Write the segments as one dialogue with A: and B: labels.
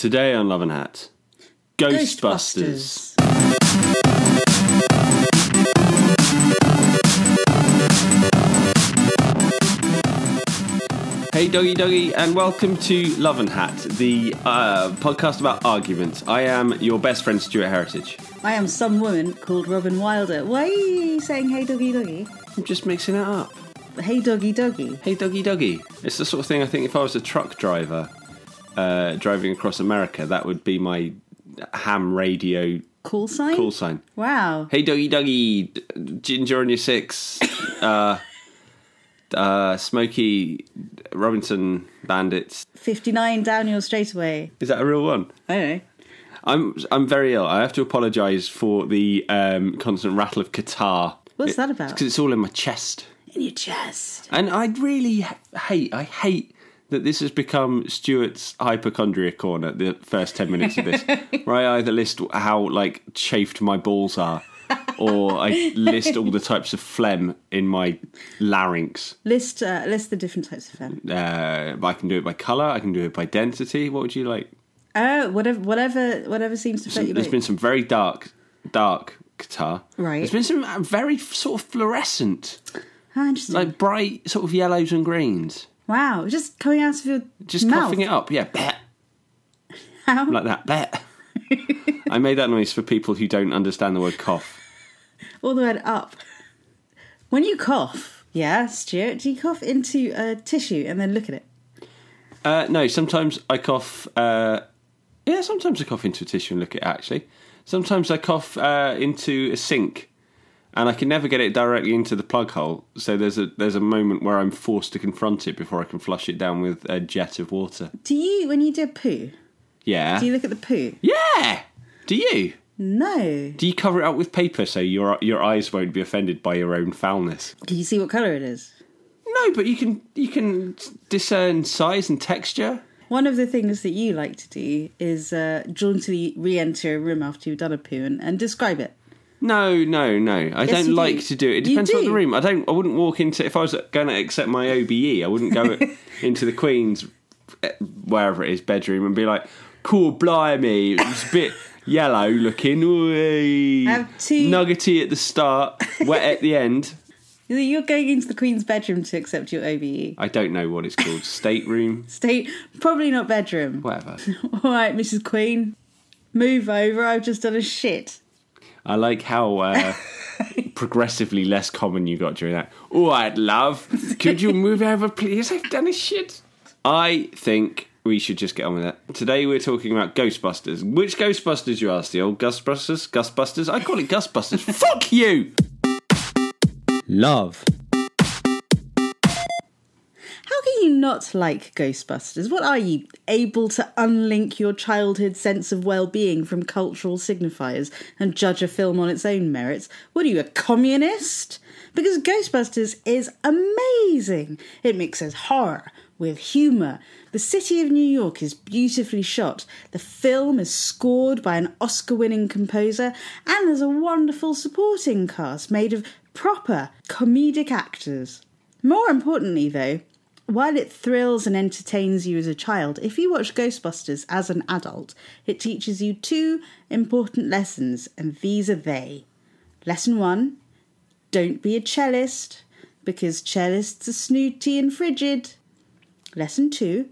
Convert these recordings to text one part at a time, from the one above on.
A: Today on Love and Hat, Ghostbusters. Hey, doggy, doggy, and welcome to Love and Hat, the uh, podcast about arguments. I am your best friend, Stuart Heritage.
B: I am some woman called Robyn Wilder. Why are you saying hey doggy doggy?
A: I'm just mixing it up.
B: Hey doggy doggy.
A: Hey, doggy, doggy. It's the sort of thing I think if I was a truck driver uh, driving across America, that would be my ham radio
B: Call sign?
A: call sign.
B: Wow.
A: Hey, doggy, doggy, ginger on your six, uh, uh, Smoky Robinson Bandits.
B: 59 down your straightaway.
A: Is that a real one?
B: I know.
A: I'm I'm very ill. I have to apologise for the um, constant rattle of catarrh.
B: What's that about?
A: Because it's all in my chest,
B: In your chest.
A: and I really hate. I hate that this has become Stuart's hypochondria corner. The first ten minutes of this, where I either list how like chafed my balls are, or I list all the types of phlegm in my larynx.
B: List uh, list the different types of phlegm.
A: Uh, I can do it by colour. I can do it by density. What would you like?
B: Oh, whatever whatever whatever seems to fit your
A: There's been some very dark, dark catarrh.
B: Right.
A: There's been some uh, very sort of fluorescent, like bright sort of yellows and greens.
B: Wow, just coming out of your
A: Just
B: mouth.
A: coughing it up. Yeah, bleh,
B: How?
A: like that. Bleh. I made that noise for people who don't understand the word cough.
B: All the way up. When you cough, yeah, Stuart, do you cough into a tissue and then look at it?
A: Uh, no, sometimes I cough. Uh, yeah, sometimes I cough into a tissue and look at it. Actually, sometimes I cough uh, into a sink, and I can never get it directly into the plug hole. So there's a there's a moment where I'm forced to confront it before I can flush it down with a jet of water.
B: Do you, when you do a poo,
A: Yeah.
B: do you look at the poo?
A: Yeah. Do you?
B: No.
A: Do you cover it up with paper so your your eyes won't be offended by your own foulness?
B: Can you see what colour it is?
A: No, but you can you can discern size and texture.
B: One of the things that you like to do is uh, jauntily re-enter a room after you've done a poo and, and describe it.
A: No, no, no. I
B: Yes,
A: don't like
B: do.
A: to do it. It depends on the room. I don't. I wouldn't walk into if I was going to accept my OBE. I wouldn't go into the Queen's eh, wherever it is bedroom and be like, "Cool, blimey, it's a bit yellow looking, Ooh,
B: Have two-
A: nuggety at the start, wet at the end."
B: You're going into the Queen's bedroom to accept your OBE.
A: I don't know what it's called. Stateroom,
B: State, probably not bedroom.
A: whatever.
B: All right, Mrs. Queen, move over. I've just done a shit.
A: I like how uh, progressively less common you got during that. All right, love, could you move over, please? I've done a shit. I think we should just get on with it. Today we're talking about Ghostbusters. Which Ghostbusters, you ask? The old Ghostbusters? Ghostbusters? I call it Ghostbusters. Fuck you! Love.
B: How can you not like Ghostbusters? What are you, able to unlink your childhood sense of well being from cultural signifiers and judge a film on its own merits? What are you, a communist? Because Ghostbusters is amazing. It mixes horror with humour. The city of New York is beautifully shot. The film is scored by an Oscar winning composer, and there's a wonderful supporting cast made of proper comedic actors. More importantly, though, while it thrills and entertains you as a child, if you watch Ghostbusters as an adult, it teaches you two important lessons, and these are they. Lesson one don't be a cellist, because cellists are snooty and frigid. Lesson two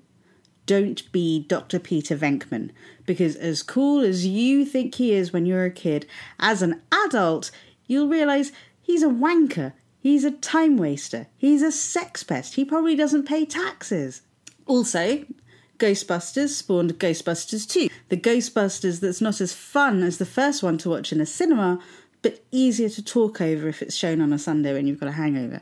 B: don't be Dr. Peter Venkman, because as cool as you think he is when you're a kid, as an adult, you'll realise he's a wanker, he's a time waster, he's a sex pest, he probably doesn't pay taxes. Also, Ghostbusters spawned Ghostbusters 2, the Ghostbusters that's not as fun as the first one to watch in a cinema, but easier to talk over if it's shown on a Sunday when you've got a hangover.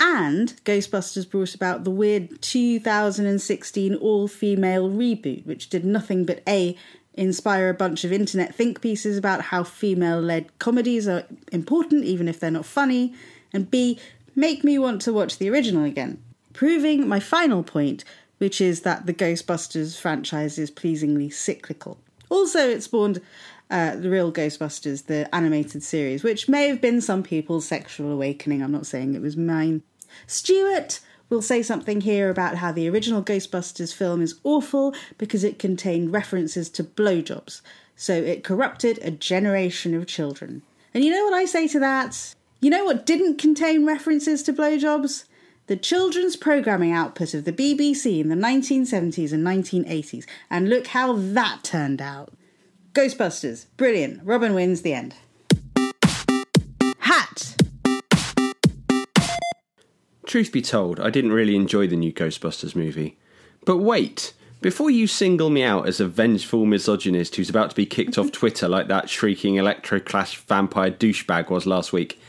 B: And Ghostbusters brought about the weird 2016 all female reboot, which did nothing but A, inspire a bunch of internet think pieces about how female led comedies are important, even if they're not funny, and B, make me want to watch the original again. Proving my final point, which is that the Ghostbusters franchise is pleasingly cyclical. Also, it spawned uh, the real Ghostbusters, the animated series, which may have been some people's sexual awakening. I'm not saying it was mine. Stuart, We'll say something here about how the original Ghostbusters film is awful because it contained references to blowjobs, so it corrupted a generation of children. And you know what I say to that? You know what didn't contain references to blowjobs? The children's programming output of the BBC in the 1970s and 1980s, and look how that turned out. Ghostbusters, brilliant. Robyn wins the end. Hat!
A: Truth be told, I didn't really enjoy the new Ghostbusters movie. But wait, before you single me out as a vengeful misogynist who's about to be kicked off Twitter like that shrieking electroclash vampire douchebag was last week,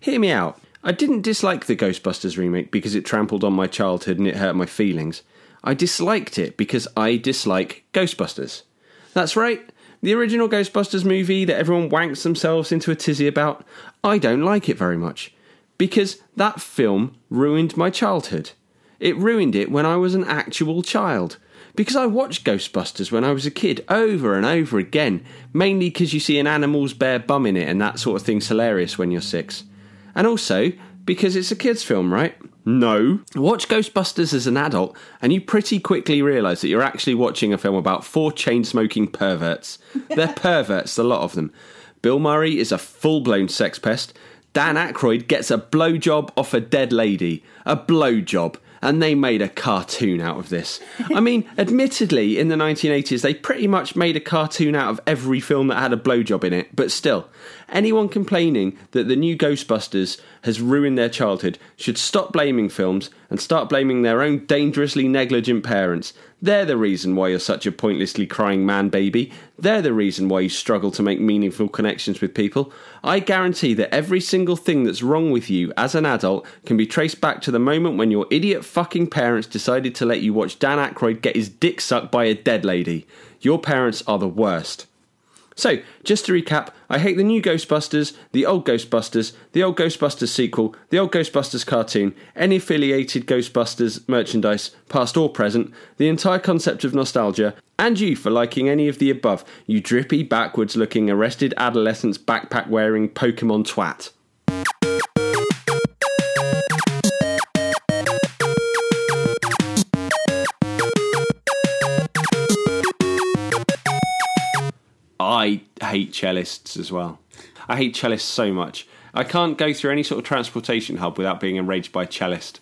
A: hear me out. I didn't dislike the Ghostbusters remake because it trampled on my childhood and it hurt my feelings. I disliked it because I dislike Ghostbusters. That's right, the original Ghostbusters movie that everyone wanks themselves into a tizzy about, I don't like it very much. Because that film ruined my childhood. It ruined it when I was an actual child. Because I watched Ghostbusters when I was a kid over and over again, mainly because you see an animal's bare bum in it and that sort of thing's hilarious when you're six. And also because it's a kids' film, right? No. Watch Ghostbusters as an adult, and you pretty quickly realise that you're actually watching a film about four chain smoking perverts. They're perverts, a lot of them. Bill Murray is a full blown sex pest. Dan Aykroyd gets a blowjob off a dead lady. A blowjob. And they made a cartoon out of this. I mean, admittedly, in the 1980s, they pretty much made a cartoon out of every film that had a blowjob in it, but still, anyone complaining that the new Ghostbusters has ruined their childhood should stop blaming films and start blaming their own dangerously negligent parents. They're the reason why you're such a pointlessly crying man baby. They're the reason why you struggle to make meaningful connections with people. I guarantee that every single thing that's wrong with you as an adult can be traced back to the moment when your idiot fucking parents decided to let you watch Dan Aykroyd get his dick sucked by a dead lady. Your parents are the worst. So, just to recap, I hate the new Ghostbusters, the old Ghostbusters, the old Ghostbusters sequel, the old Ghostbusters cartoon, any affiliated Ghostbusters merchandise, past or present, the entire concept of nostalgia, and you for liking any of the above, you drippy, backwards looking, arrested adolescence backpack wearing Pokemon twat. I hate cellists as well. I hate cellists so much. I can't go through any sort of transportation hub without being enraged by a cellist.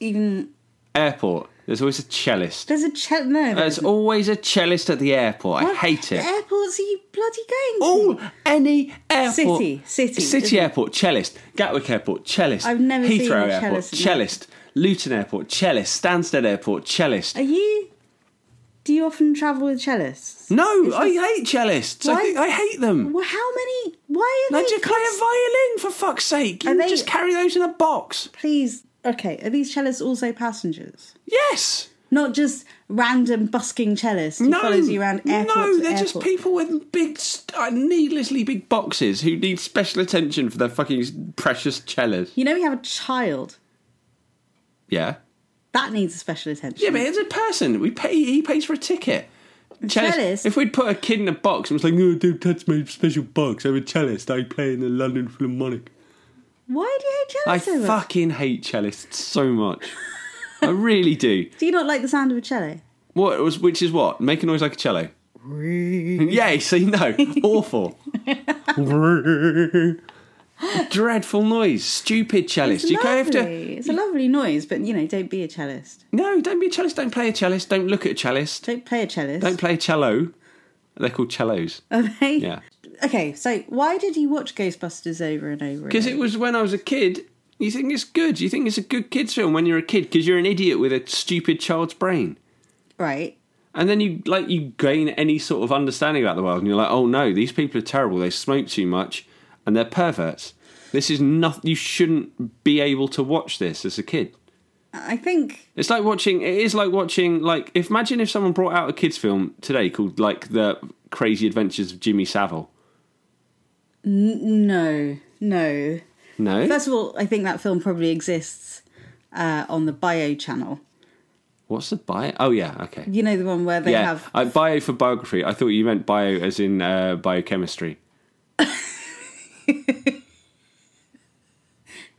B: Even
A: Airport, there's always a cellist.
B: there's a cell. No,
A: There's always a cellist at the airport. I hate it.
B: Airports are you bloody going to?
A: Oh, any airport.
B: City, city,
A: City
B: isn't it?
A: airport, cellist. Gatwick airport, cellist.
B: I've never
A: Heathrow
B: seen a
A: airport,
B: cellist
A: cellist. Luton airport, cellist. Stansted airport, cellist.
B: Are you? Do you often travel with cellists?
A: No, I hate cellists. I,
B: Why-
A: think, I hate them.
B: Well, how many? Why are
A: They
B: they?
A: just play a violin for fuck's sake. You
B: they-
A: just carry those in a box.
B: Please. Okay, are these cellists also passengers?
A: Yes.
B: Not just random busking cellist who
A: No.
B: follows you around airport
A: no, they're just people with big, uh, needlessly big boxes who need special attention for their fucking precious cellos.
B: You know, we have a child
A: Yeah.
B: That needs a special attention.
A: Yeah, but it's a person. We pay. He pays for a ticket. Cellist.
B: cellist?
A: If we'd put a kid in a box and was like, "No, don't touch my special box. I'm a cellist. I play in the London Philharmonic."
B: Why do you hate
A: I
B: cellists so much?
A: fucking hate cellists so much. I really do.
B: Do you not like the sound of a cello?
A: What was? Which is what? Make a noise like a cello. Yeah, see, no, awful. Dreadful noise, stupid cellist.
B: It's
A: You go have to.
B: It's a lovely noise, but you know, don't be a cellist.
A: No, don't be a cellist. Don't play a cellist. Don't look at a cellist.
B: Don't play a cellist.
A: Don't play a cello. They're called cellos.
B: Are they?
A: Yeah.
B: Okay, so why did you watch Ghostbusters over and over?
A: Because it was when I was a kid. You think it's good. You think it's a good kids film when you're a kid because you're an idiot with a stupid child's brain.
B: right.
A: And then you like you gain any sort of understanding about the world, and you're like, oh no, these people are terrible. They smoke too much, and they're perverts. This is nothing. You shouldn't be able to watch this as a kid.
B: I think
A: It's like watching. It is like watching. Like, if imagine if someone brought out a kids film today called like the Crazy Adventures of Jimmy Savile.
B: no, no.
A: No,
B: First of all, I think that film probably exists uh, on the Bio channel.
A: what's the bio? Oh yeah, okay.
B: You know the one where they
A: yeah,
B: have
A: uh, bio for biography. I thought you meant bio as in uh, biochemistry,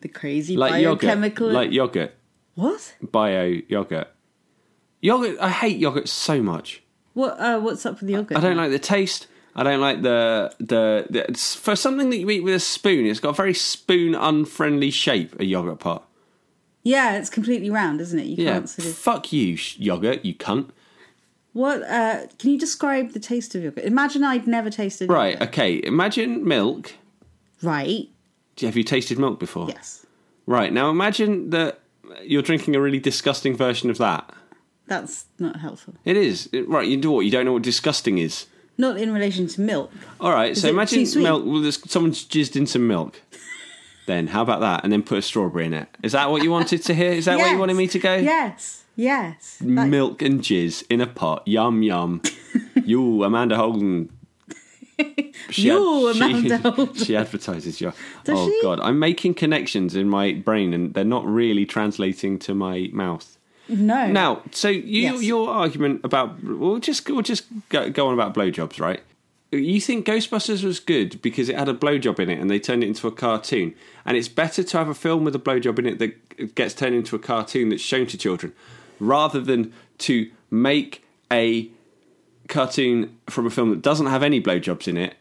B: the crazy
A: like yogurt,
B: biochemical.
A: like yogurt.
B: What?
A: bio yogurt. Yogurt. I hate yogurt so much.
B: What? Uh, what's up with the yogurt?
A: I don't like the taste. I don't like the, the the for something that you eat with a spoon. It's got a very spoon unfriendly shape. A yogurt pot.
B: Yeah, it's completely round, isn't it? You
A: Yeah.
B: can't sort of.
A: Fuck you, sh- yogurt. You cunt.
B: What? Uh, can you describe the taste of yogurt? Imagine I'd never tasted.
A: Right.
B: Yogurt.
A: Okay. Imagine milk.
B: Right.
A: Have you tasted milk before?
B: Yes.
A: Right. Now imagine that you're drinking a really disgusting version of that.
B: That's not helpful.
A: It is. It- right. You do what? You don't know what disgusting is.
B: Not in relation to milk.
A: All right. so
B: it
A: imagine
B: too sweet?
A: milk. Well, there's, someone's jizzed in some milk. then how about that? And then put a strawberry in it. Is that what you wanted to hear? Is that what you wanted me to go?
B: Yes. Yes.
A: Milk and jizz in a pot. Yum yum. you, Amanda Holden. She
B: You,
A: ad-
B: Amanda
A: she, She advertises you.
B: Does
A: oh
B: she?
A: god, I'm making connections in my brain, and they're not really translating to my mouth.
B: no.
A: Now, so you,
B: Yes.
A: your argument about we'll just we'll just go, go on about blowjobs, right? You think Ghostbusters was good because it had a blowjob in it, and they turned it into a cartoon, and it's better to have a film with a blowjob in it that gets turned into a cartoon that's shown to children, rather than to make a cartoon from a film that doesn't have any blowjobs in it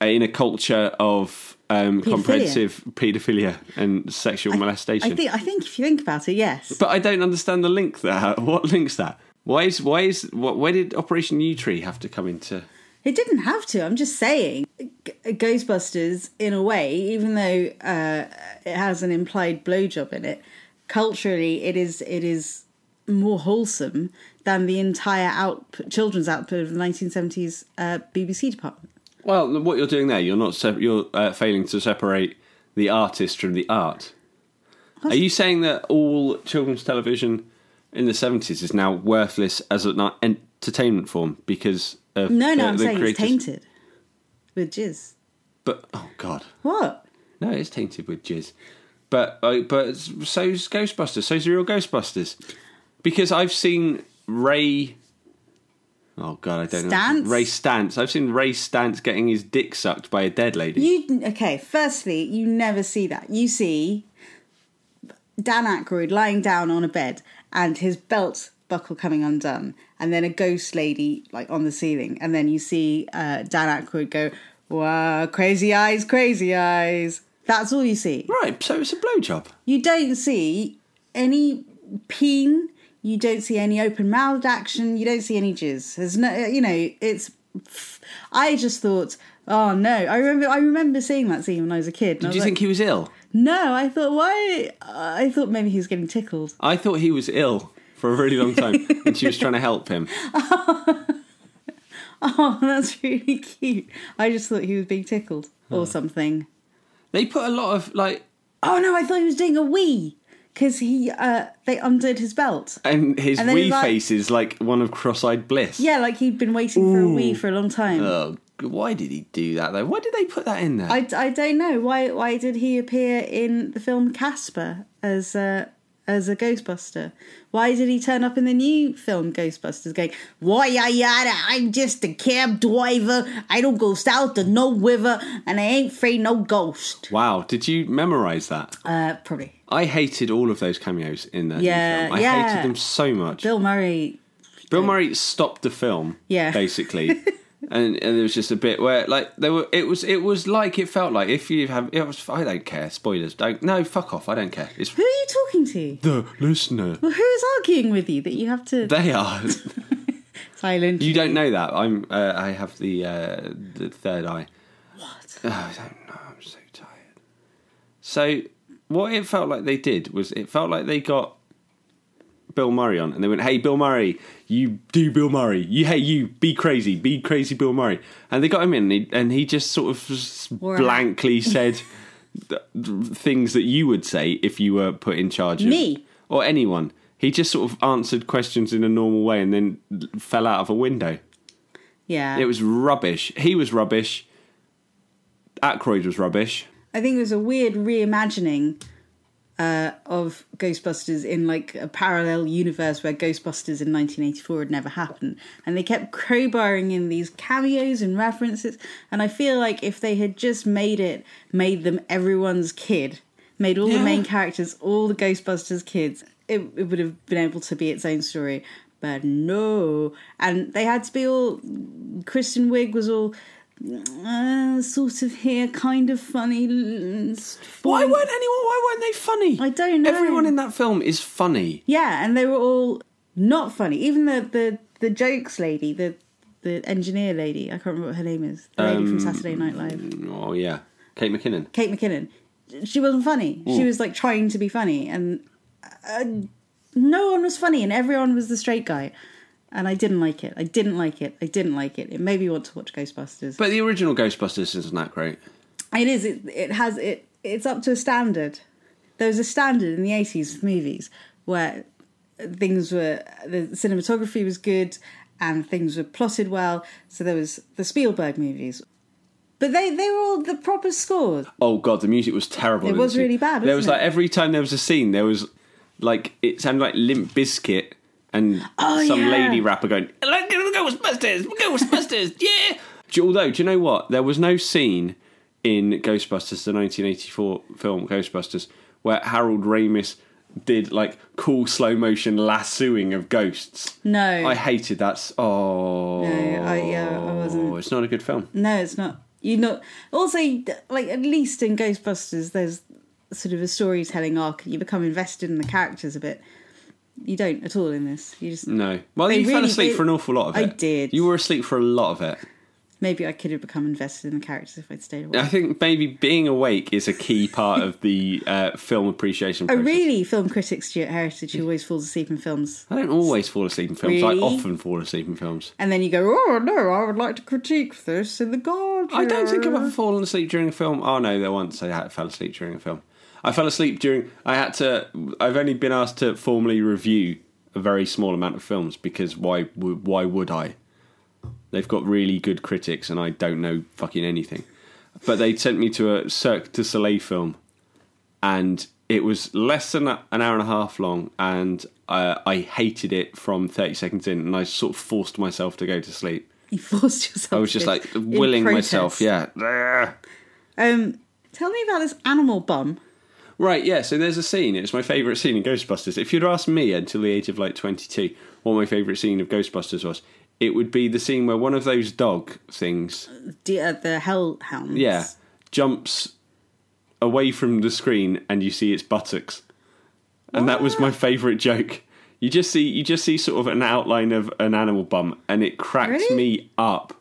A: uh, in a culture of um,
B: Paedophilia.
A: comprehensive paedophilia and sexual molestation.
B: I think. I think if you think about it, yes.
A: But I don't understand the link there. What links that? Why is why is what? Where did Operation Yewtree have to come into?
B: It didn't have to. I'm just saying, Ghostbusters, in a way, even though uh, it has an implied blowjob in it, culturally, it is it is more wholesome than the entire output, children's output of the 1970s uh, BBC department.
A: Well, what you're doing there, you're not sep- you're uh, failing to separate the artist from the art. Are you saying that all children's television in the 70s is now worthless as an entertainment form because of
B: No, no,
A: the-
B: I'm
A: the
B: saying it's
A: creators?
B: tainted with jizz.
A: But oh god,
B: What?
A: no, it's tainted with jizz. But uh, but so's Ghostbusters. So's the real Ghostbusters. Because I've seen Ray. Oh god, I don't know.
B: Stantz?
A: Ray Stantz. I've seen Ray Stantz getting his dick sucked by a dead lady.
B: You okay? Firstly, you never see that. You see Dan Aykroyd lying down on a bed and his belt buckle coming undone, and then a ghost lady like on the ceiling, and then you see uh, Dan Aykroyd go, "Wow, crazy eyes, crazy eyes." That's all you see.
A: Right, so it's a blowjob.
B: You don't see any peen. You don't see any open mouthed action. You don't see any jizz. There's no, uh, you know, it's. I just thought, oh no! I remember, I remember seeing that scene when I was a kid.
A: Did you
B: was
A: think he was ill?
B: No, I thought why? I thought maybe he was getting tickled.
A: I thought he was ill for a really long time, and she was trying to help him.
B: Oh, that's really cute. I just thought he was being tickled or hmm. something.
A: They put a lot of like,
B: Oh no, I thought he was doing a wee because he uh they undid his belt.
A: and his
B: And
A: wee
B: like-
A: face is like one of cross-eyed bliss.
B: Yeah, like he'd been waiting for a wee for a long time.
A: Oh, why did he do that though? Why did they put that in there?
B: I, I don't know why why did he appear in the film Casper as a as a Ghostbuster? Why did he turn up in the new film Ghostbusters going, Why yada yada, I'm just a cab driver, I don't go south to no river, and I ain't afraid no ghost.
A: Wow, did you memorize that?
B: Uh probably.
A: I hated all of those cameos in that new
B: Yeah,
A: film. I
B: yeah.
A: hated them so much. Bill, Murray
B: Bill Murray
A: Murray stopped the film,
B: Yeah.
A: basically, and, and there was just a bit where like there were. It was it was like it felt like if you have it was. I don't care. Spoilers. Don't no. Fuck off. I don't care. It's
B: Who are you talking to?
A: the listener.
B: Well, who is arguing with you that you have to
A: They are.
B: silent?
A: you don't know that. I'm. Uh, I have the uh, the third eye.
B: What?
A: Oh, I don't know. I'm so tired. So what it felt like they did was it felt like they got Bill Murray on and they went, "Hey, Bill Murray, you do Bill Murray. You hey, you be crazy, be crazy, Bill Murray." And they got him in, and he, and he just sort of just blankly said things that you would say if you were put in charge of
B: Me?
A: or anyone. He just sort of answered questions in a normal way and then fell out of a window.
B: Yeah.
A: It was rubbish. He was rubbish. Aykroyd was rubbish.
B: I think it was a weird reimagining uh, of Ghostbusters in like a parallel universe where Ghostbusters in 1984 had never happened, and they kept crowbarring in these cameos and references. And I feel like if they had just made it, made them everyone's kid, made all
A: Yeah.
B: the main characters all the Ghostbusters kids, it, it would have been able to be its own story. But no, and they had to be all. Kristen Wiig was all uh, sort of here, kind of funny.
A: Why weren't anyone? Why weren't they funny?
B: I don't know.
A: Everyone in that film is funny.
B: Yeah, and they were all not funny. Even the the the jokes lady, the the engineer lady. I can't remember what her name is. The lady from Saturday Night Live,
A: Oh yeah, Kate McKinnon.
B: Kate McKinnon. She wasn't funny. She was like trying to be funny, and uh, no one was funny, and everyone was the straight guy. And I didn't like it. I didn't like it. I didn't like it. It made me want to watch Ghostbusters.
A: But the original Ghostbusters isn't that great.
B: It is. It, it has. It. It's up to a standard. There was a standard in the eighties of movies where things were the cinematography was good and things were plotted well. So there was the Spielberg movies, but they they were all the proper scores.
A: Oh god, the music was terrible.
B: It was really bad,
A: There was
B: wasn't
A: like every time there was a scene, there was like it sounded like Limp Bizkit and
B: Oh,
A: some
B: yeah.
A: lady rapper going like Ghostbusters, Ghostbusters, yeah. Do you- Although, do you know what? There was no scene in Ghostbusters, the 1984 film Ghostbusters, where Harold Ramis did like cool slow motion lassoing of ghosts.
B: No,
A: I hated that. Oh,
B: No, I- yeah, I wasn't-
A: It's not a good film.
B: no, it's not. You not also like at least in Ghostbusters, there's sort of a storytelling arc. You become invested in the characters a bit. You don't at all in this. You just
A: No. Well, you fell asleep
B: they-
A: for an awful lot of it.
B: I did.
A: You were asleep for a lot of it.
B: maybe I could have become invested in the characters if I'd stayed awake.
A: I think maybe being awake is a key part of the uh, film appreciation
B: A
A: process.
B: really film critic, Stuart Heritage, who always falls asleep in films.
A: I don't always fall asleep in films.
B: Really?
A: I often fall asleep in films.
B: And then you go, oh no, I would like to critique this in the Guardian.
A: I don't think I've ever fallen asleep during a film. Oh no, there once I fell asleep during a film. I fell asleep during. I had to. I've only been asked to formally review a very small amount of films because why? would- Why would I? They've got really good critics, and I don't know fucking anything. But they sent me to a Cirque du Soleil film, and it was less than an hour and a half long, and uh, I hated it from thirty seconds in, and I sort of forced myself to go to sleep.
B: You forced yourself.
A: I was just like willing myself, yeah.
B: Um, tell me about this animal bum.
A: Right, yeah, so there's a scene. It's my favourite scene in Ghostbusters. If you'd asked me until the age of like 22 what my favourite scene of Ghostbusters was, it would be the scene where one of those dog things,
B: The, uh, the hellhounds.
A: yeah, jumps away from the screen and you see its buttocks. And that was my favourite joke. You just see you just see sort of an outline of an animal bum and it cracks
B: Really?
A: me up.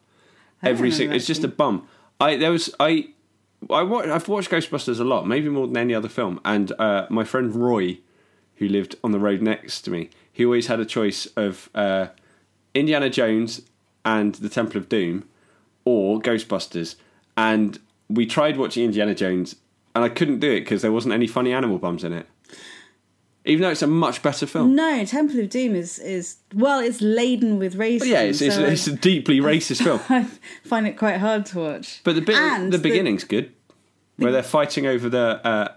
A: Every single it's just a bum. I there was I I wa- I've watched Ghostbusters a lot, maybe more than any other film. And uh, my friend Roy, who lived on the road next to me, he always had a choice of uh, Indiana Jones and the Temple of Doom, or Ghostbusters. And we tried watching Indiana Jones, and I couldn't do it because there wasn't any funny animal bums in it. Even though it's a much better film.
B: No, Temple of Doom is is well, it's laden with racism.
A: yeah, it's, it's,
B: so
A: it's a deeply racist film.
B: I find it quite hard to watch.
A: But the bit,
B: And
A: the beginning's good, where they're fighting over the uh,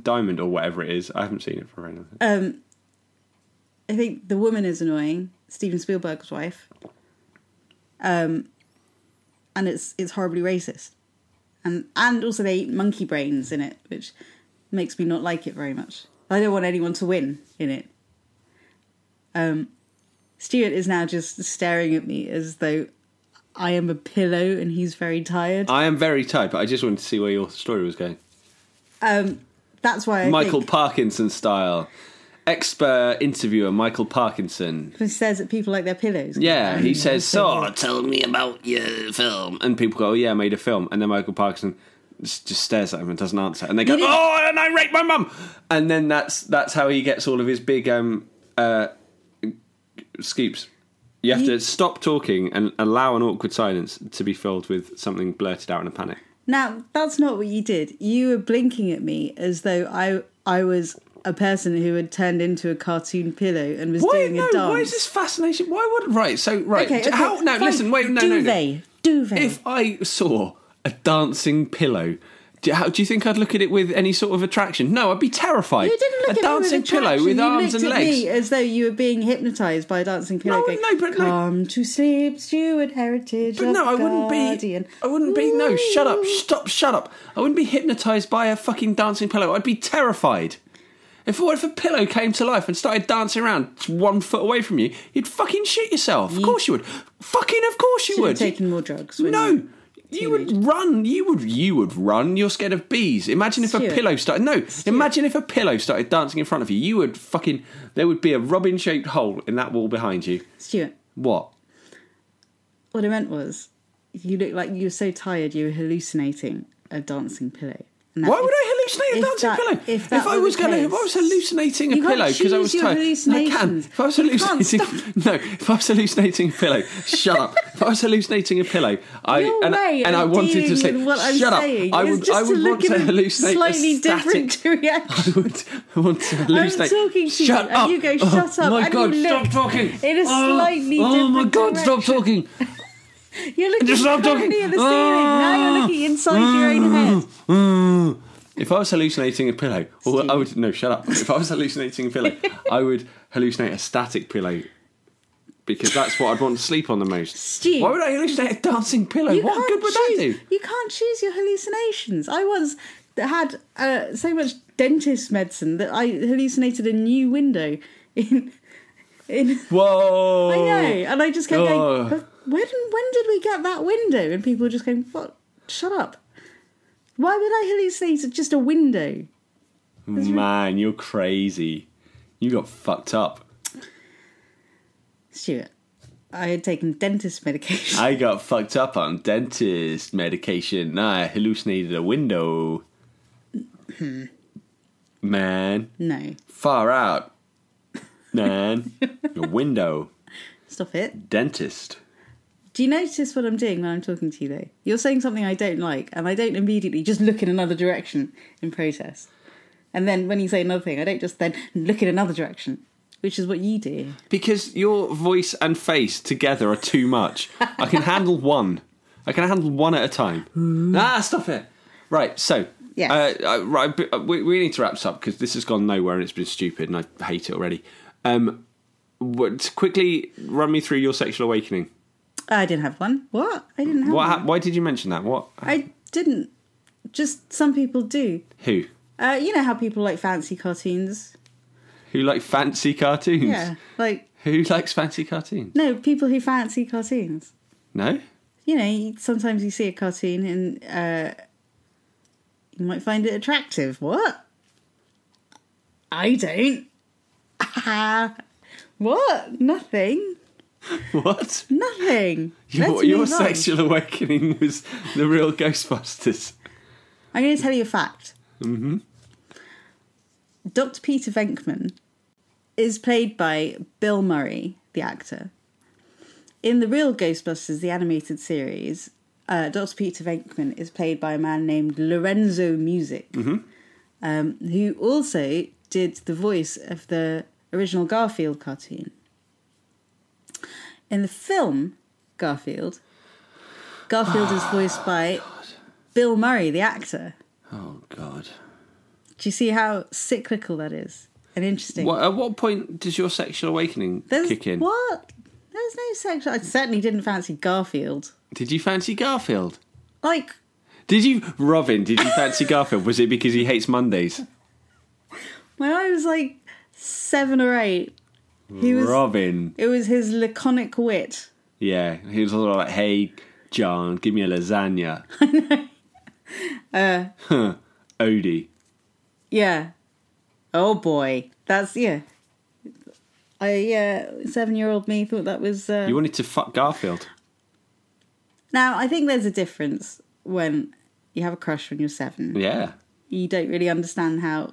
A: diamond or whatever it is. I haven't seen it for a very long.
B: Um, I think the woman is annoying. Steven Spielberg's wife. Um, and it's it's horribly racist, and and also they eat monkey brains in it, which makes me not like it very much. I don't want anyone to win in it. Um, Stuart is now just staring at me as though I am a pillow and he's very tired.
A: I am very tired, but I just wanted to see where your story was going.
B: Um, that's why I
A: Michael
B: think
A: Parkinson style. Expert interviewer Michael Parkinson.
B: he stares at people like they're pillows.
A: Yeah, he says, So, tell me about your film. And people go, Oh, yeah, I made a film. And then Michael Parkinson just, stares at him and doesn't answer. And they go, Oh, and I raped my mum. And then that's that's how he gets all of his big um, uh, scoops. You have to stop talking and allow an awkward silence to be filled with something blurted out in a panic.
B: Now, that's not what you did. You were blinking at me as though I I was a person who had turned into a cartoon pillow and was
A: Why,
B: doing
A: no,
B: a dance.
A: why is this fascination? Why would right? So right,
B: Okay, okay,
A: how? No,
B: fine.
A: listen, wait, no, no, no.
B: Duvet, duvet.
A: If I saw a dancing pillow, do, how, do you think I'd look at it with any sort of attraction? No, I'd be terrified.
B: you didn't look
A: a
B: at me
A: dancing
B: with
A: pillow
B: attraction.
A: with
B: you
A: arms
B: looked
A: and
B: at
A: legs.
B: me as though you were being hypnotized by a dancing pillow.
A: No,
B: going,
A: no, but no.
B: Come to sleep, Stuart Heritage.
A: But no, I wouldn't
B: Guardian.
A: be. I wouldn't be. No, shut up, stop, shut up. I wouldn't be hypnotized by a fucking dancing pillow. I'd be terrified. If what if a pillow came to life and started dancing around one foot away from you, you'd fucking shit yourself. Of course you would. Fucking of course you
B: Should have
A: would.
B: taken more drugs.
A: no.
B: you-
A: You would run. You would. You would run. You're scared of bees. Imagine if a pillow started. No. Imagine if a pillow started dancing in front of you. You would fucking. There would be a robin-shaped hole in that wall behind you.
B: Stuart,
A: What?
B: what I meant was, you look like you were so tired you were hallucinating a dancing pillow. That-
A: Why would I hallucinate a dancing
B: that-
A: pillow?
B: if that
A: I was going to, if I was hallucinating a pillow because I was tired, No, I can. If I was hallucinating, no, if I was hallucinating a pillow, shut up. If I was hallucinating a pillow, I
B: Your
A: and,
B: way
A: and I wanted to
B: dealing
A: say,
B: with what I'm
A: shut up. I would, I would
B: to
A: want
B: look
A: to hallucinate
B: slightly different reaction.
A: I would I want to hallucinate.
B: I'm talking to
A: shut
B: you,
A: up.
B: and you go,
A: Oh,
B: "Shut up,"
A: my God, stop talking.
B: in a
A: Oh,
B: slightly
A: Oh my God, stop talking.
B: You're looking
A: Just stop talking.
B: at the ceiling. now you're looking inside your own head.
A: Mm. If I was hallucinating a pillow, or I would no, shut up. If I was hallucinating a pillow, I would hallucinate a static pillow because that's what I'd want to sleep on the most.
B: Stu.
A: Why would I hallucinate a dancing pillow?
B: You
A: What good would
B: choose,
A: that do?
B: You can't choose your hallucinations. I once had uh, so much dentist medicine that I hallucinated a new window in. in
A: Whoa!
B: I know, and I just kept
A: Oh.
B: going. "But When when did we get that window? And people were just going, "What? Shut up! Why would I hallucinate just a window?"
A: Man, you're crazy. You got fucked up.
B: Stuart, I had taken dentist medication.
A: I got fucked up on dentist medication. I hallucinated a window. Hmm. Man,
B: no,
A: far out. Man, a window.
B: stop it.
A: Dentist.
B: Do you notice what I'm doing when I'm talking to you, though? You're saying something I don't like, and I don't immediately just look in another direction in protest. And then when you say another thing, I don't just then look in another direction, which is what you do.
A: Because your voice and face together are too much. I can handle one. I can handle one at a time. ah, stop it. Right, so.
B: Yes.
A: Uh, uh, right, uh, we, we need to wrap this up because this has gone nowhere and it's been stupid and I hate it already. Um, what, quickly run me through your sexual awakening.
B: I didn't have one. What? I didn't have
A: What?
B: one.
A: why did you mention that? What?
B: I didn't. Just some people do.
A: Who?
B: Uh, you know how people like fancy cartoons?
A: Who like fancy cartoons?
B: Yeah. Like,
A: Who likes fancy cartoons?
B: no, people who fancy cartoons.
A: No?
B: You know, sometimes you see a cartoon and uh, you might find it attractive. What? I don't. what? Nothing.
A: What?
B: Nothing.
A: Your, your sexual awakening was the real Ghostbusters.
B: I'm going to tell you a fact. Mm-hmm. Dr. Peter Venkman is played by Bill Murray, the actor. In the real Ghostbusters, the animated series, uh, Dr. Peter Venkman is played by a man named Lorenzo Music, um, who also did the voice of the original Garfield cartoon. In the film Garfield, Garfield is voiced by Bill Murray, the actor.
A: Oh, God.
B: Do you see how cyclical that is? And interesting.
A: What, at what point does your sexual awakening
B: There's,
A: kick in?
B: What? There's no sexual. I certainly didn't fancy Garfield.
A: Did you fancy Garfield?
B: Like,
A: Did you, Robyn? Did you fancy Garfield? Was it because he hates Mondays?
B: when I was like seven or eight, he was.
A: Robyn.
B: It was his laconic wit.
A: Yeah, he was all like, "Hey, John, give me a lasagna." I know.
B: Uh,
A: Huh. Odie.
B: yeah. Oh boy, that's yeah. I uh, seven-year-old me thought that was. Uh...
A: You wanted to fuck Garfield.
B: Now I think there's a difference when you have a crush when you're seven.
A: Yeah.
B: You don't really understand how.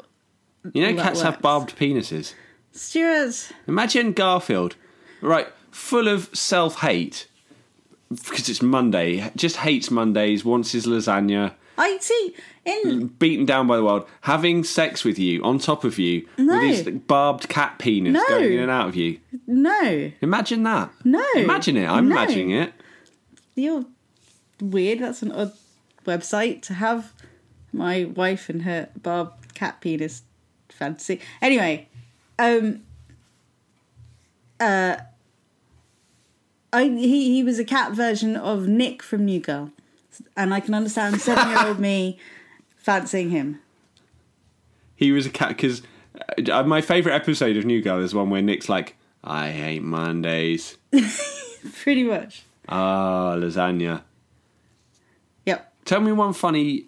A: You know, cats have barbed penises.
B: Stuart,
A: Imagine Garfield, right, full of self hate because it's Monday, just hates Mondays, wants his lasagna,
B: I see in mm,
A: beaten down by the world, having sex with you on top of you
B: No.
A: with his barbed cat penis
B: No.
A: going in and out of you.
B: no,
A: Imagine that.
B: No.
A: Imagine it. I'm
B: No.
A: imagining it.
B: you're weird. That's an odd website to have my wife and her barbed cat penis fantasy. Anyway, um, uh, I he he was a cat version of Nick from New Girl, and I can understand seven year old me fancying him.
A: He was a cat because uh, my favourite episode of New Girl is one where Nick's like, I hate Mondays.
B: Pretty much.
A: Ah, lasagna.
B: Yep.
A: Tell me one funny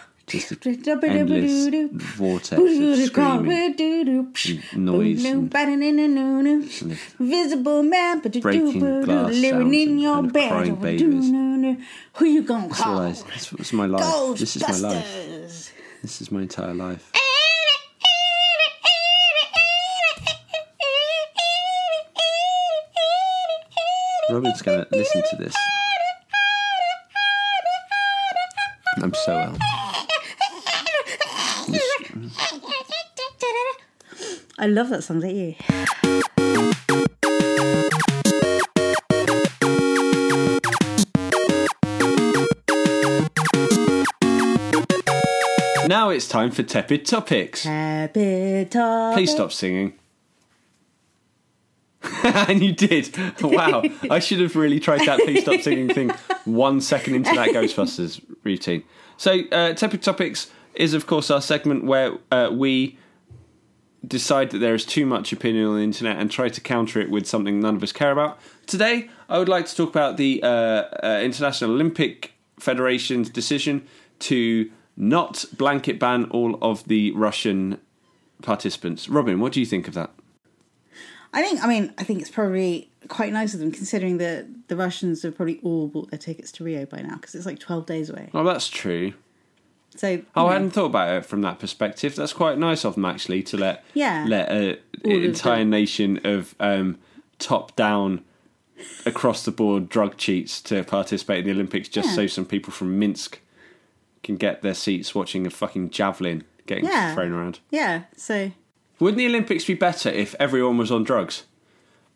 A: Just endless vortex of screaming, noise, and
B: Visible man, but
A: breaking glass
B: living
A: sounds
B: in
A: and
B: your
A: kind of
B: bed.
A: crying babies.
B: Who you gonna
A: That's
B: call?
A: I, that's, that's my life. This is my life. This is my entire life. Robin's gonna listen to this. I'm so
B: I love that song, don't you?
A: Now it's time for tepid topics.
B: Happy topic.
A: Please stop singing. and you did. Wow. I should have really tried that please stop singing thing one second into that Ghostbusters routine. So, uh, Tepid Topics is, of course, our segment where uh, we decide that there is too much opinion on the internet and try to counter it with something none of us care about. Today, I would like to talk about the uh, uh, International Olympic Federation's decision to not blanket ban all of the Russian participants. Robin, what do you think of that?
B: I think. I mean, I think it's probably quite nice of them, considering that the Russians have probably all bought their tickets to Rio by now, because it's like twelve days away.
A: Oh, that's true.
B: So,
A: Oh, I hadn't thought about it from that perspective. That's quite nice of them actually to let
B: Yeah.
A: let a,
B: All
A: an
B: of
A: entire nation of um, top down across the board drug cheats to participate in the Olympics just
B: Yeah.
A: so some people from Minsk can get their seats watching a fucking javelin getting
B: Yeah.
A: thrown around.
B: yeah. So
A: Wouldn't the Olympics be better if everyone was on drugs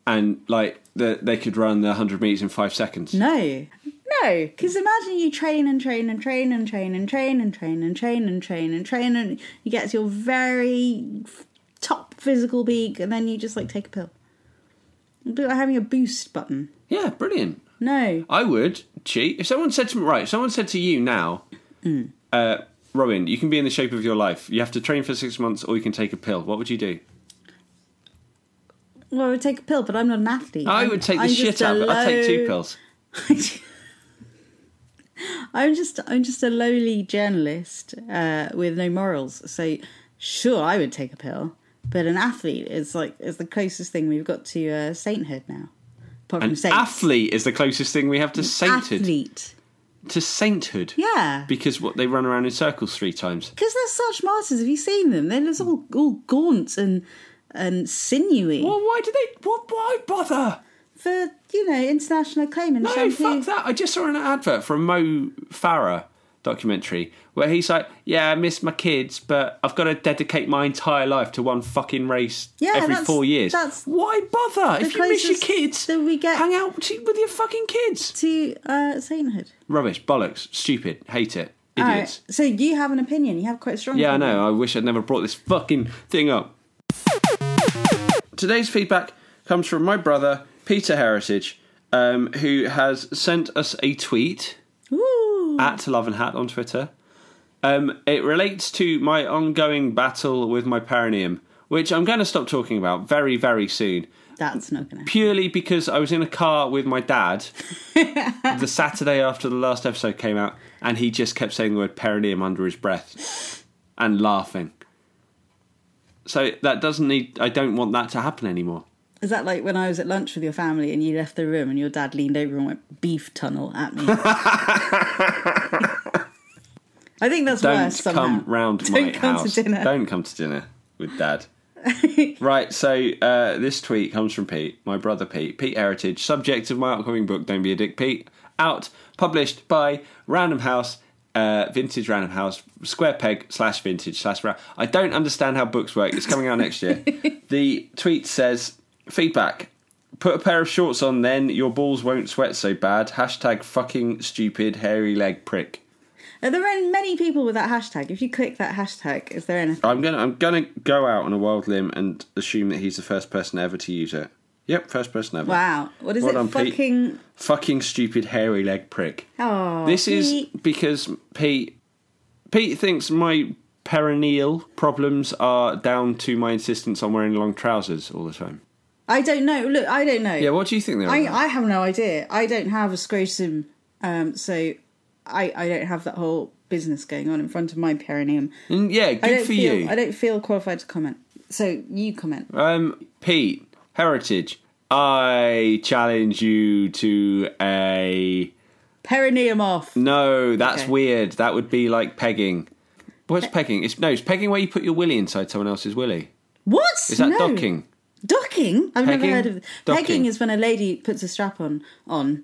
A: and like the, they could run the 100 meters in 5 seconds?
B: no, no, because imagine you train and train and train and train and train and train and train and train and train and you get to your very top physical peak, and then you just like take a pill. It'd be like having a boost button.
A: Yeah, brilliant.
B: No,
A: I would cheat. If someone said to me, right, if someone said to you now,
B: Mm.
A: uh, Robyn, you can be in the shape of your life. You have to train for six months or you can take a pill. What would you do?
B: well, I would take a pill, but I'm not an athlete.
A: I
B: I'm-
A: would take the
B: I'm
A: shit
B: a
A: out of it. I'd take two pills.
B: I'm just I'm just a lowly journalist uh, with no morals. So sure, I would take a pill, but an athlete is like is the closest thing we've got to uh, sainthood now. Apart
A: An athlete is the closest thing we have to sainthood.
B: Athlete,
A: To sainthood.
B: yeah.
A: Because what they run around in circles three times.
B: Because they're such martyrs. Have you seen them? They're just all all gaunt and and sinewy
A: Well, why do they? What? Why bother?
B: For you know international acclaim and
A: No,
B: shampoo.
A: fuck that. I just saw an advert for a Mo Farah documentary where he's like, "Yeah, I miss my kids, but I've got to dedicate my entire life to one fucking race
B: Yeah,
A: every four years."
B: that's
A: Why bother? If you miss your kids,
B: that we get-
A: hang out t- with your fucking kids.
B: To uh, sainthood.
A: Rubbish, bollocks, stupid, hate it, idiots.
B: right. So you have an opinion. You have quite a strong.
A: Yeah, I know. I wish I'd never brought this fucking thing up. Today's feedback comes from my brother, Peter Heritage, um, who has sent us a tweet
B: Ooh.
A: at Love and Hat on Twitter. Um, it relates to my ongoing battle with my perineum, which I'm going to stop talking about very, very soon.
B: That's not gonna.
A: Purely because I was in a car with my dad the Saturday after the last episode came out, and he just kept saying the word perineum under his breath and laughing. So that doesn't need. I don't want that to happen anymore.
B: Is that like when I was at lunch with your family and you left the room and your dad leaned over and went beef tunnel at me? I think that's worse.
A: Don't
B: worse. Somehow.
A: come round
B: Don't
A: my
B: come to dinner.
A: Don't come to dinner with Dad. right, so uh, this tweet comes from Pete, my brother Pete. Pete Heritage, subject of my upcoming book, Don't Be a Dick Pete. Out, published by Random House, uh, Vintage Random House, Square Peg slash Vintage slash Ra- I don't understand how books work. It's coming out next year. the tweet says, feedback. Put a pair of shorts on, then your balls won't sweat so bad. Hashtag fucking stupid hairy leg prick.
B: Are there any- many people with that hashtag? If you click that hashtag, is there anything?
A: I'm gonna I'm gonna go out on a wild limb and assume that he's the first person ever to use it. Yep, first person ever.
B: Wow. What is
A: Well
B: it?
A: done, Pete.
B: Fucking.
A: Fucking stupid hairy leg prick.
B: Oh.
A: This is because Pete Pete thinks my perineal problems are down to my insistence on wearing long trousers all the time.
B: I don't know. Look, I don't know.
A: Yeah, what do you think
B: I. I have no idea. I don't have a scrotum, um, so I, I don't have that whole business going on in front of my perineum.
A: And yeah, good for
B: feel,
A: you.
B: I don't feel qualified to comment. So you comment.
A: Um, Pete, heritage. I challenge you to a
B: Perineum off.
A: No, that's
B: Okay.
A: weird. That would be like pegging. What's pegging? It's no, it's pegging where you put your willy inside someone else's willy.
B: What?
A: Is that
B: no.
A: docking?
B: Docking? I've
A: Pegging?
B: never heard of
A: Docking.
B: Pegging is when a lady puts a strap on on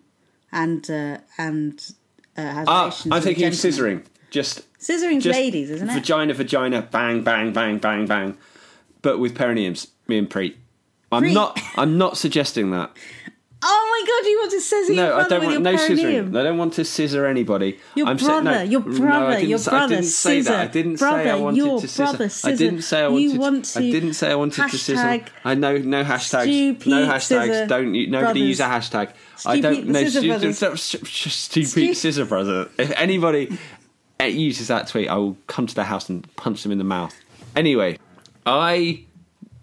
B: and uh, and uh, has
A: Ah, I'm thinking of scissoring. Just,
B: Scissoring's
A: just
B: ladies, isn't it?
A: Vagina, vagina, bang, bang, bang, bang, bang. But with perineums, me and Preet. I'm
B: Preet.
A: not. I'm not suggesting that.
B: Oh my god, you want to scissor your
A: No,
B: brother
A: I don't want no
B: perineum?
A: scissoring. I don't want to scissor anybody.
B: Your
A: I'm sa-
B: brother,
A: no,
B: your brother,
A: I didn't
B: your
A: say-
B: brother,
A: I didn't say that. I didn't say I wanted
B: your
A: to scissor.
B: brother,
A: I
B: scissor.
A: didn't say I
B: You
A: wanted.
B: want
A: to, I didn't say I wanted to scissor. I know no hashtags.
B: stupid
A: no hashtags. Don't you, nobody
B: brothers.
A: use a hashtag. I don't know.
B: scissor brothers.
A: Stupid, stupid scissor brother. If anybody uh, uses that tweet, I will come to their house and punch them in the mouth. Anyway, I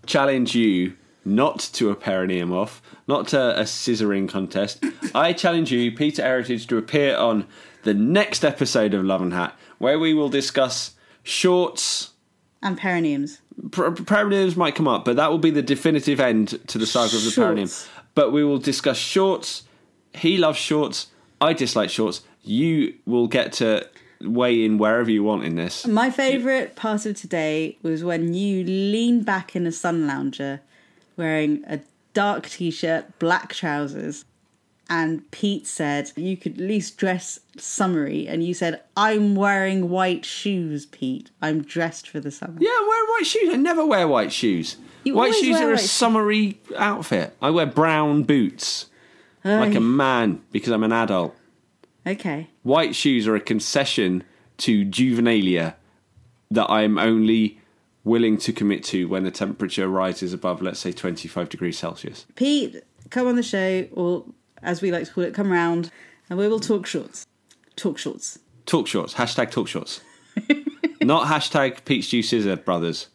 A: challenge you not to a perineum off, not to a scissoring contest. I challenge you, Peter Heritage, to appear on the next episode of Love and Hat, where we will discuss shorts.
B: And perineums.
A: Per- perineums might come up, but that will be the definitive end to the saga of the perineum. But we will discuss shorts. He loves shorts. I dislike shorts. You will get to weigh in wherever you want in this.
B: My favourite part of today was when you leaned back in a sun lounger wearing a dark t shirt, black trousers, and Pete said you could at least dress summery, and you said, I'm wearing white shoes, Pete. I'm dressed for the summer.
A: Yeah, I'm wearing white shoes. I never wear white shoes.
B: You
A: white shoes are a
B: white shoes.
A: summery outfit. I wear brown boots like a man because I'm an adult.
B: Okay.
A: White shoes are a concession to juvenilia that I'm only willing to commit to when the temperature rises above, let's say, 25 degrees Celsius.
B: Pete, come on the show, or as we like to call it, come round, and we will talk shorts. Talk shorts.
A: Talk shorts. Hashtag talk shorts. Not hashtag Peach Stew Scissor Brothers.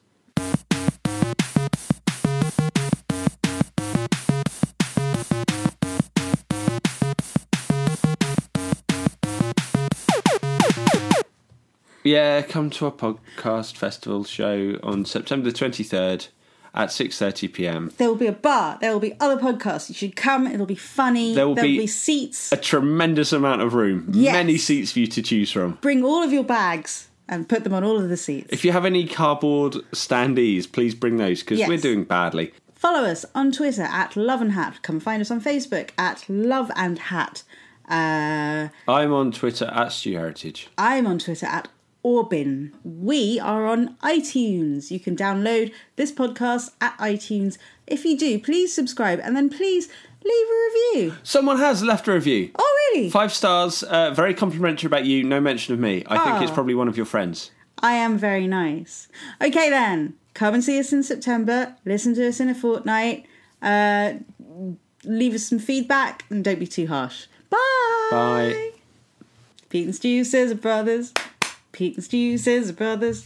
A: Yeah, come to our podcast festival show on September the 23rd at 6:30 p.m.
B: There will be a bar. There will be other podcasts. You should come. It'll be funny.
A: There will
B: There'll
A: be-
B: be seats.
A: A tremendous amount of room.
B: Yes.
A: Many seats for you to choose from.
B: Bring all of your bags and put them on all of the seats.
A: If you have any cardboard standees, please bring those because
B: Yes.
A: we're doing badly.
B: Follow us on Twitter at Love and Hat. Come find us on Facebook at Love and Hat. Uh,
A: I'm on Twitter at Stu Heritage.
B: I'm on Twitter at Orbin. We are on iTunes. You can download this podcast at iTunes. If you do, please subscribe and then please leave a review.
A: Someone has left a review.
B: Oh, really?
A: Five stars, uh, very complimentary about you, no mention of me. I think
B: Oh.
A: it's probably one of your friends.
B: I am very nice. Okay, then. Come and see us in September. Listen to us in a fortnight. Uh, leave us some feedback and don't be too harsh. Bye.
A: Bye.
B: Pete and Stu Scissor Brothers. Pete and Stu Scissor Brothers.